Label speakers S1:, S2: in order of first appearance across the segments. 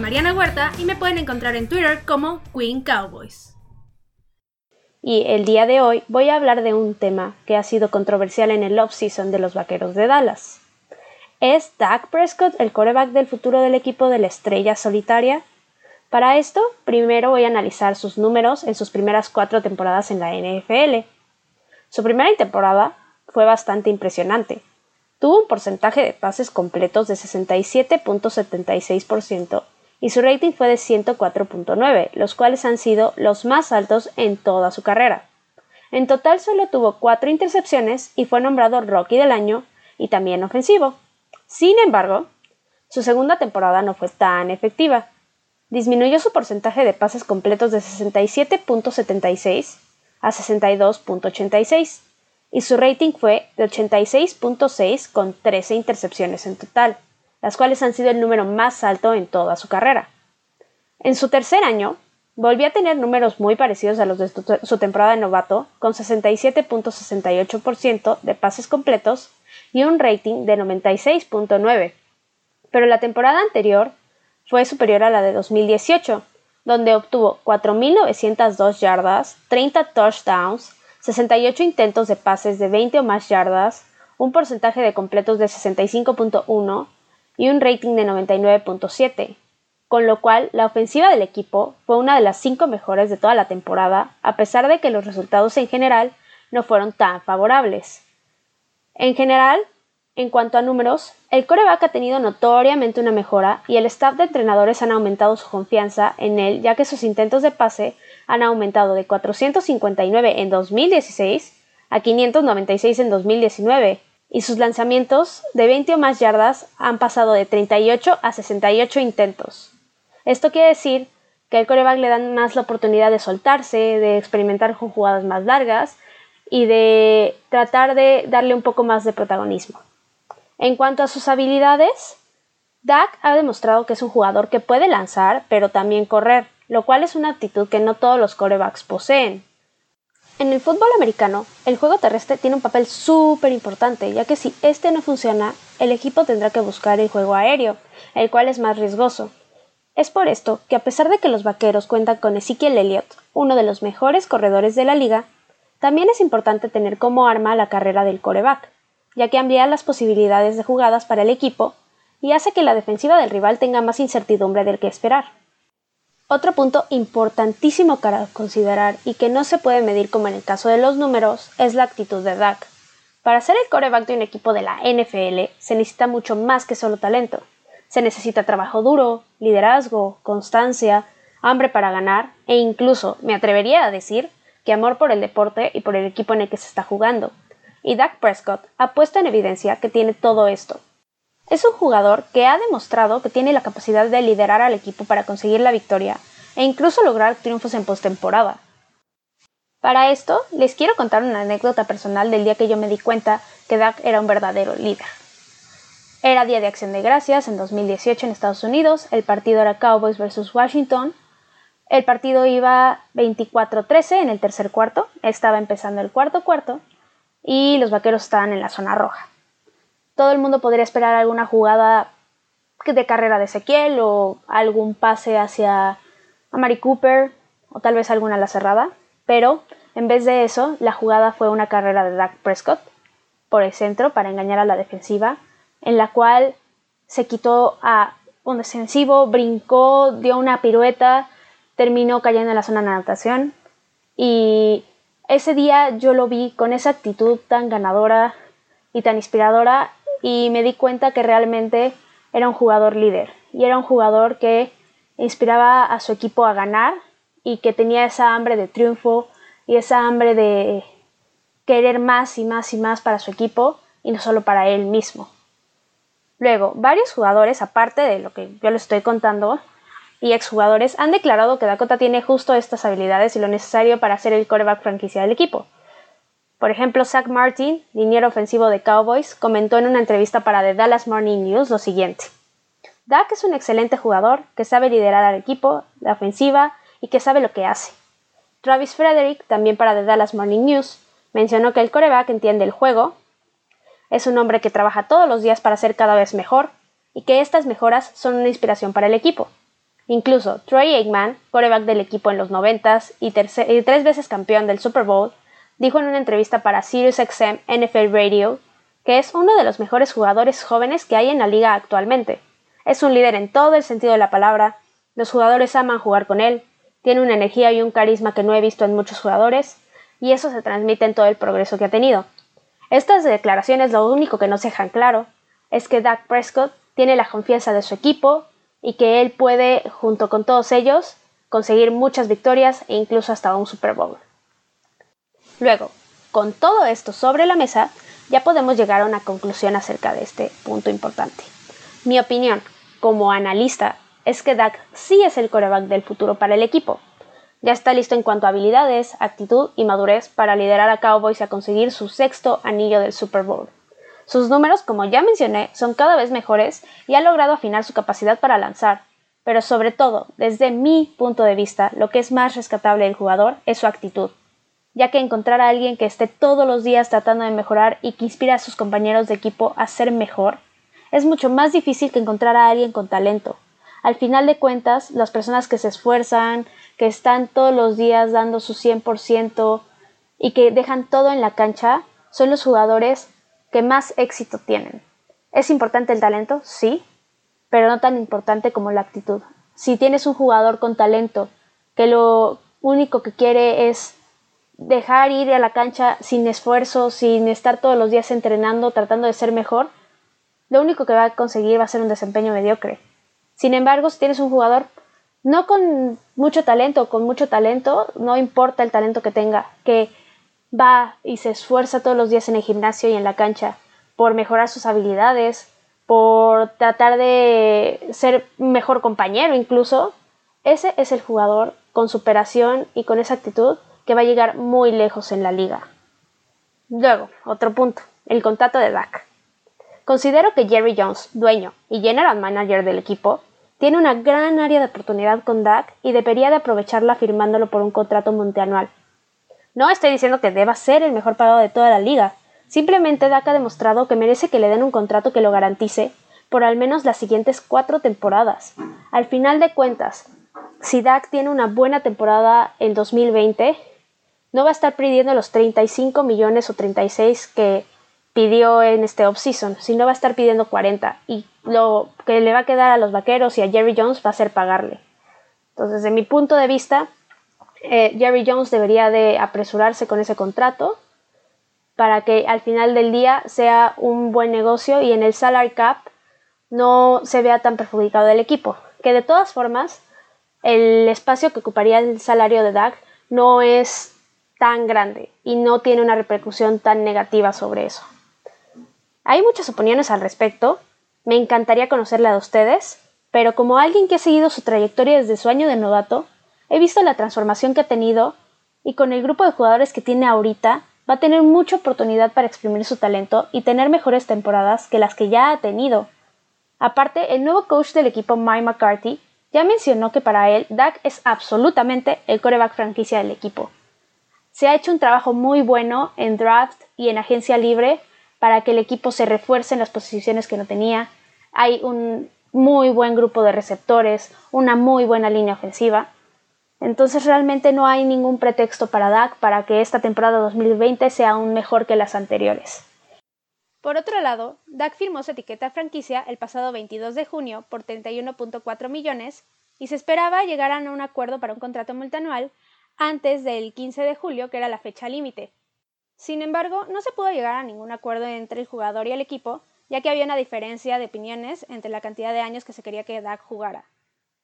S1: Mariana Huerta y me pueden encontrar en Twitter como Queen Cowboys.
S2: Y el día de hoy voy a hablar de un tema que ha sido controversial en el off-season de los Vaqueros de Dallas. ¿Es Dak Prescott el coreback del futuro del equipo de la estrella solitaria? Para esto, primero voy a analizar sus números en sus primeras cuatro temporadas en la NFL. Su primera temporada fue bastante impresionante. Tuvo un porcentaje de pases completos de 67.76% y su rating fue de 104.9, los cuales han sido los más altos en toda su carrera. En total solo tuvo cuatro intercepciones y fue nombrado Rocky del año y también ofensivo. Sin embargo, su segunda temporada no fue tan efectiva. Disminuyó su porcentaje de pases completos de 67.76 a 62.86 y su rating fue de 86.6 con 13 intercepciones en total, las cuales han sido el número más alto en toda su carrera. En su tercer año, volvió a tener números muy parecidos a los de su temporada de novato, con 67.68% de pases completos y un rating de 96.9, pero la temporada anterior fue superior a la de 2018, donde obtuvo 4.902 yardas, 30 touchdowns, 68 intentos de pases de 20 o más yardas, un porcentaje de completos de 65.1 y un rating de 99.7, con lo cual la ofensiva del equipo fue una de las cinco mejores de toda la temporada, a pesar de que los resultados en general no fueron tan favorables. En general, en cuanto a números, el coreback ha tenido notoriamente una mejora y el staff de entrenadores han aumentado su confianza en él ya que sus intentos de pase han aumentado de 459 en 2016 a 596 en 2019 y sus lanzamientos de 20 o más yardas han pasado de 38 a 68 intentos. Esto quiere decir que al coreback le dan más la oportunidad de soltarse, de experimentar con jugadas más largas y de tratar de darle un poco más de protagonismo. En cuanto a sus habilidades, Dak ha demostrado que es un jugador que puede lanzar, pero también correr, lo cual es una actitud que no todos los corebacks poseen. En el fútbol americano, el juego terrestre tiene un papel súper importante, ya que si este no funciona, el equipo tendrá que buscar el juego aéreo, el cual es más riesgoso. Es por esto que a pesar de que los vaqueros cuentan con Ezekiel Elliott, uno de los mejores corredores de la liga, también es importante tener como arma la carrera del coreback, ya que amplía las posibilidades de jugadas para el equipo y hace que la defensiva del rival tenga más incertidumbre del que esperar. Otro punto importantísimo para considerar y que no se puede medir como en el caso de los números es la actitud de Dak. Para ser el coreback de un equipo de la NFL se necesita mucho más que solo talento. Se necesita trabajo duro, liderazgo, constancia, hambre para ganar e incluso, me atrevería a decir, que amor por el deporte y por el equipo en el que se está jugando, y Dak Prescott ha puesto en evidencia que tiene todo esto. Es un jugador que ha demostrado que tiene la capacidad de liderar al equipo para conseguir la victoria e incluso lograr triunfos en postemporada. Para esto, les quiero contar una anécdota personal del día que yo me di cuenta que Dak era un verdadero líder. Era Día de Acción de Gracias en 2018 en Estados Unidos, el partido era Cowboys vs Washington. El partido iba 24-13 en el tercer cuarto, estaba empezando el cuarto cuarto, y los vaqueros estaban en la zona roja. Todo el mundo podría esperar alguna jugada de carrera de Ezequiel o algún pase hacia Amari Cooper o tal vez alguna a la cerrada, pero en vez de eso, la jugada fue una carrera de Dak Prescott por el centro para engañar a la defensiva, en la cual se quitó a un defensivo, brincó, dio una pirueta, terminó cayendo en la zona de anotación. Y ese día yo lo vi con esa actitud tan ganadora y tan inspiradora y me di cuenta que realmente era un jugador líder y era un jugador que inspiraba a su equipo a ganar y que tenía esa hambre de triunfo y esa hambre de querer más y más y más para su equipo y no solo para él mismo. Luego, varios jugadores, aparte de lo que yo les estoy contando, y exjugadores han declarado que Dakota tiene justo estas habilidades y lo necesario para ser el coreback franquicia del equipo. Por ejemplo, Zach Martin, liniero ofensivo de Cowboys, comentó en una entrevista para The Dallas Morning News lo siguiente. Dak es un excelente jugador que sabe liderar al equipo, la ofensiva y que sabe lo que hace. Travis Frederick, también para The Dallas Morning News, mencionó que el coreback entiende el juego, Es un hombre que trabaja todos los días para ser cada vez mejor y que estas mejoras son una inspiración para el equipo. Incluso Troy Aikman, coreback del equipo en los 90 y, y tres veces campeón del Super Bowl, dijo en una entrevista para SiriusXM NFL Radio que es uno de los mejores jugadores jóvenes que hay en la liga actualmente. Es un líder en todo el sentido de la palabra, los jugadores aman jugar con él, tiene una energía y un carisma que no he visto en muchos jugadores, y eso se transmite en todo el progreso que ha tenido. Estas declaraciones lo único que nos dejan claro es que Dak Prescott tiene la confianza de su equipo y que él puede, junto con todos ellos, conseguir muchas victorias e incluso hasta un Super Bowl. Luego, con todo esto sobre la mesa, ya podemos llegar a una conclusión acerca de este punto importante. Mi opinión, como analista, es que Dak sí es el coreback del futuro para el equipo. Ya está listo en cuanto a habilidades, actitud y madurez para liderar a Cowboys a conseguir su sexto anillo del Super Bowl. Sus números, como ya mencioné, son cada vez mejores y ha logrado afinar su capacidad para lanzar. Pero sobre todo, desde mi punto de vista, lo que es más rescatable del jugador es su actitud, ya que encontrar a alguien que esté todos los días tratando de mejorar y que inspire a sus compañeros de equipo a ser mejor, es mucho más difícil que encontrar a alguien con talento, al final de cuentas, las personas que se esfuerzan, que están todos los días dando su 100% y que dejan todo en la cancha, son los jugadores que más éxito tienen. ¿Es importante el talento? Sí, pero no tan importante como la actitud. Si tienes un jugador con talento que lo único que quiere es dejar ir a la cancha sin esfuerzo, sin estar todos los días entrenando, tratando de ser mejor, lo único que va a conseguir va a ser un desempeño mediocre. Sin embargo, si tienes un jugador no con mucho talento, con mucho talento, no importa el talento que tenga, que va y se esfuerza todos los días en el gimnasio y en la cancha por mejorar sus habilidades, por tratar de ser mejor compañero incluso, ese es el jugador con superación y con esa actitud que va a llegar muy lejos en la liga. Luego, otro punto, el contrato de Dak. Considero que Jerry Jones, dueño y general manager del equipo, tiene una gran área de oportunidad con Dak y debería de aprovecharla firmándolo por un contrato multianual. No estoy diciendo que deba ser el mejor pagado de toda la liga, simplemente Dak ha demostrado que merece que le den un contrato que lo garantice por al menos las siguientes cuatro temporadas. Al final de cuentas, si Dak tiene una buena temporada en 2020, no va a estar pidiendo los 35 millones o 36 que pidió en este offseason, sino va a estar pidiendo 40 y lo que le va a quedar a los vaqueros y a Jerry Jones va a ser pagarle. Entonces, desde mi punto de vista, eh, Jerry Jones debería de apresurarse con ese contrato para que al final del día sea un buen negocio y en el salary cap no se vea tan perjudicado el equipo. Que de todas formas, el espacio que ocuparía el salario de Dak no es tan grande y no tiene una repercusión tan negativa sobre eso. Hay muchas opiniones al respecto, me encantaría conocerla de ustedes, pero como alguien que ha seguido su trayectoria desde su año de novato, he visto la transformación que ha tenido y con el grupo de jugadores que tiene ahorita va a tener mucha oportunidad para exprimir su talento y tener mejores temporadas que las que ya ha tenido. Aparte, el nuevo coach del equipo Mike McCarthy ya mencionó que para él Dak es absolutamente el coreback franquicia del equipo. Se ha hecho un trabajo muy bueno en draft y en agencia libre para que el equipo se refuerce en las posiciones que no tenía. Hay un muy buen grupo de receptores, una muy buena línea ofensiva. Entonces realmente no hay ningún pretexto para Dak para que esta temporada 2020 sea aún mejor que las anteriores. Por otro lado, Dak firmó su etiqueta franquicia el pasado 22 de junio por 31.4 millones y se esperaba llegar a un acuerdo para un contrato multianual antes del 15 de julio, que era la fecha límite. Sin embargo, no se pudo llegar a ningún acuerdo entre el jugador y el equipo, ya que había una diferencia de opiniones entre la cantidad de años que se quería que Dak jugara,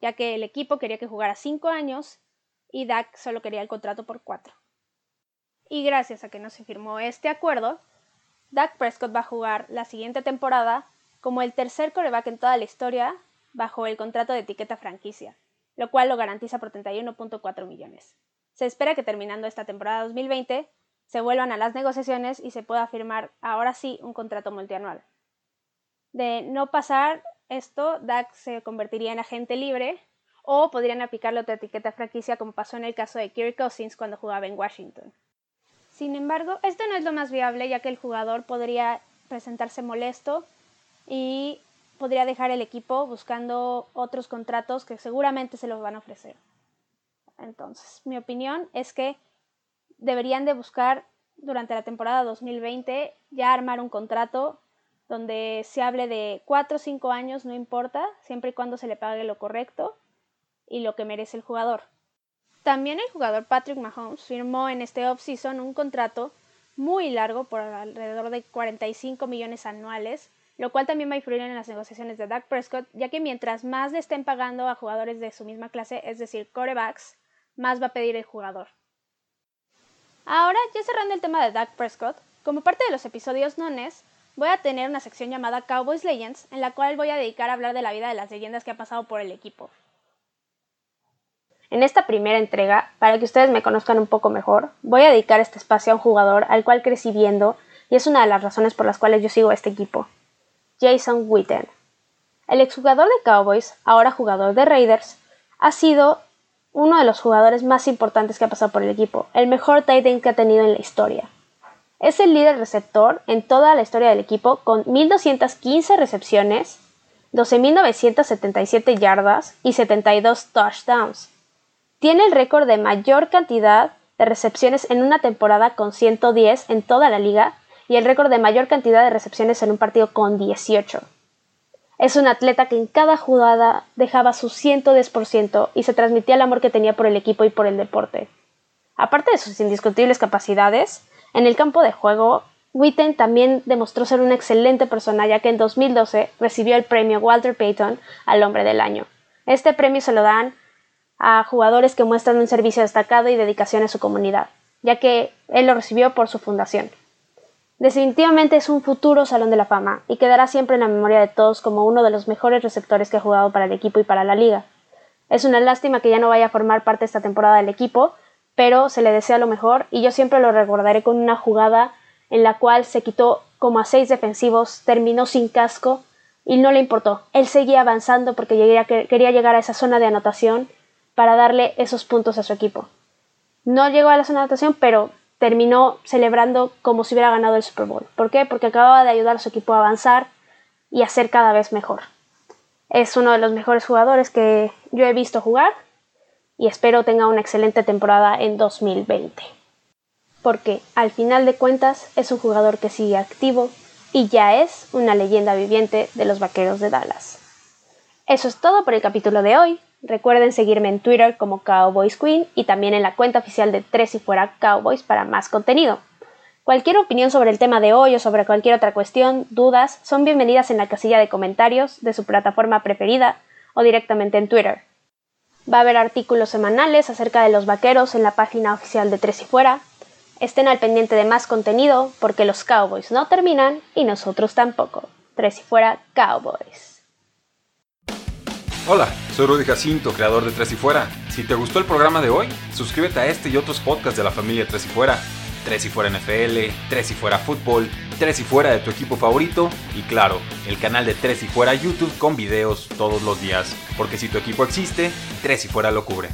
S2: ya que el equipo quería que jugara cinco años y Dak solo quería el contrato por cuatro. Y gracias a que no se firmó este acuerdo, Dak Prescott va a jugar la siguiente temporada como el tercer coreback en toda la historia bajo el contrato de etiqueta franquicia, lo cual lo garantiza por 31.4 millones. Se espera que terminando esta temporada 2020 se vuelvan a las negociaciones y se pueda firmar ahora sí un contrato multianual. De no pasar esto, Dak se convertiría en agente libre o podrían aplicarle otra etiqueta franquicia como pasó en el caso de Kirk Cousins cuando jugaba en Washington. Sin embargo, esto no es lo más viable ya que el jugador podría presentarse molesto y podría dejar el equipo buscando otros contratos que seguramente se los van a ofrecer. Entonces, mi opinión es que deberían de buscar durante la temporada 2020 ya armar un contrato donde se hable de 4 o 5 años, no importa, siempre y cuando se le pague lo correcto y lo que merece el jugador. También el jugador Patrick Mahomes firmó en este offseason un contrato muy largo por alrededor de 45 millones anuales, lo cual también va a influir en las negociaciones de Dak Prescott, ya que mientras más le estén pagando a jugadores de su misma clase, es decir, corebacks, más va a pedir el jugador. Ahora, ya cerrando el tema de Dak Prescott, como parte de los episodios nones, voy a tener una sección llamada Cowboys Legends, en la cual voy a dedicar a hablar de la vida de las leyendas que ha pasado por el equipo. En esta primera entrega, para que ustedes me conozcan un poco mejor, voy a dedicar este espacio a un jugador al cual crecí viendo y es una de las razones por las cuales yo sigo este equipo, Jason Witten. El exjugador de Cowboys, ahora jugador de Raiders, ha sido uno de los jugadores más importantes que ha pasado por el equipo, el mejor tight end que ha tenido en la historia. Es el líder receptor en toda la historia del equipo con 1.215 recepciones, 12.977 yardas y 72 touchdowns. Tiene el récord de mayor cantidad de recepciones en una temporada con 110 en toda la liga y el récord de mayor cantidad de recepciones en un partido con 18. Es un atleta que en cada jugada dejaba su 110% y se transmitía el amor que tenía por el equipo y por el deporte. Aparte de sus indiscutibles capacidades, en el campo de juego, Witten también demostró ser una excelente persona ya que en 2012 recibió el premio Walter Payton al hombre del año. Este premio se lo dan a jugadores que muestran un servicio destacado y dedicación a su comunidad, ya que él lo recibió por su fundación. Definitivamente es un futuro Salón de la Fama y quedará siempre en la memoria de todos como uno de los mejores receptores que ha jugado para el equipo y para la liga. Es una lástima que ya no vaya a formar parte esta temporada del equipo, pero se le desea lo mejor y yo siempre lo recordaré con una jugada en la cual se quitó como a seis defensivos, terminó sin casco y no le importó. Él seguía avanzando porque quería llegar a esa zona de anotación para darle esos puntos a su equipo. No llegó a la zona de anotación, pero terminó celebrando como si hubiera ganado el Super Bowl. ¿Por qué? Porque acababa de ayudar a su equipo a avanzar y a ser cada vez mejor. Es uno de los mejores jugadores que yo he visto jugar y espero tenga una excelente temporada en 2020. Porque al final de cuentas es un jugador que sigue activo y ya es una leyenda viviente de los Vaqueros de Dallas. Eso es todo por el capítulo de hoy. Recuerden seguirme en Twitter como Cowboys Queen y también en la cuenta oficial de Tres y Fuera Cowboys para más contenido. Cualquier opinión sobre el tema de hoy o sobre cualquier otra cuestión, dudas, son bienvenidas en la casilla de comentarios de su plataforma preferida o directamente en Twitter. Va a haber artículos semanales acerca de los vaqueros en la página oficial de Tres y Fuera. Estén al pendiente de más contenido porque los Cowboys no terminan y nosotros tampoco. Tres y Fuera Cowboys.
S3: Hola, soy Rudy Jacinto, creador de Tres y Fuera. Si te gustó el programa de hoy, suscríbete a este y otros podcasts de la familia Tres y Fuera. Tres y Fuera NFL, Tres y Fuera Fútbol, Tres y Fuera de tu equipo favorito y claro, el canal de Tres y Fuera YouTube con videos todos los días. Porque si tu equipo existe, Tres y Fuera lo cubre.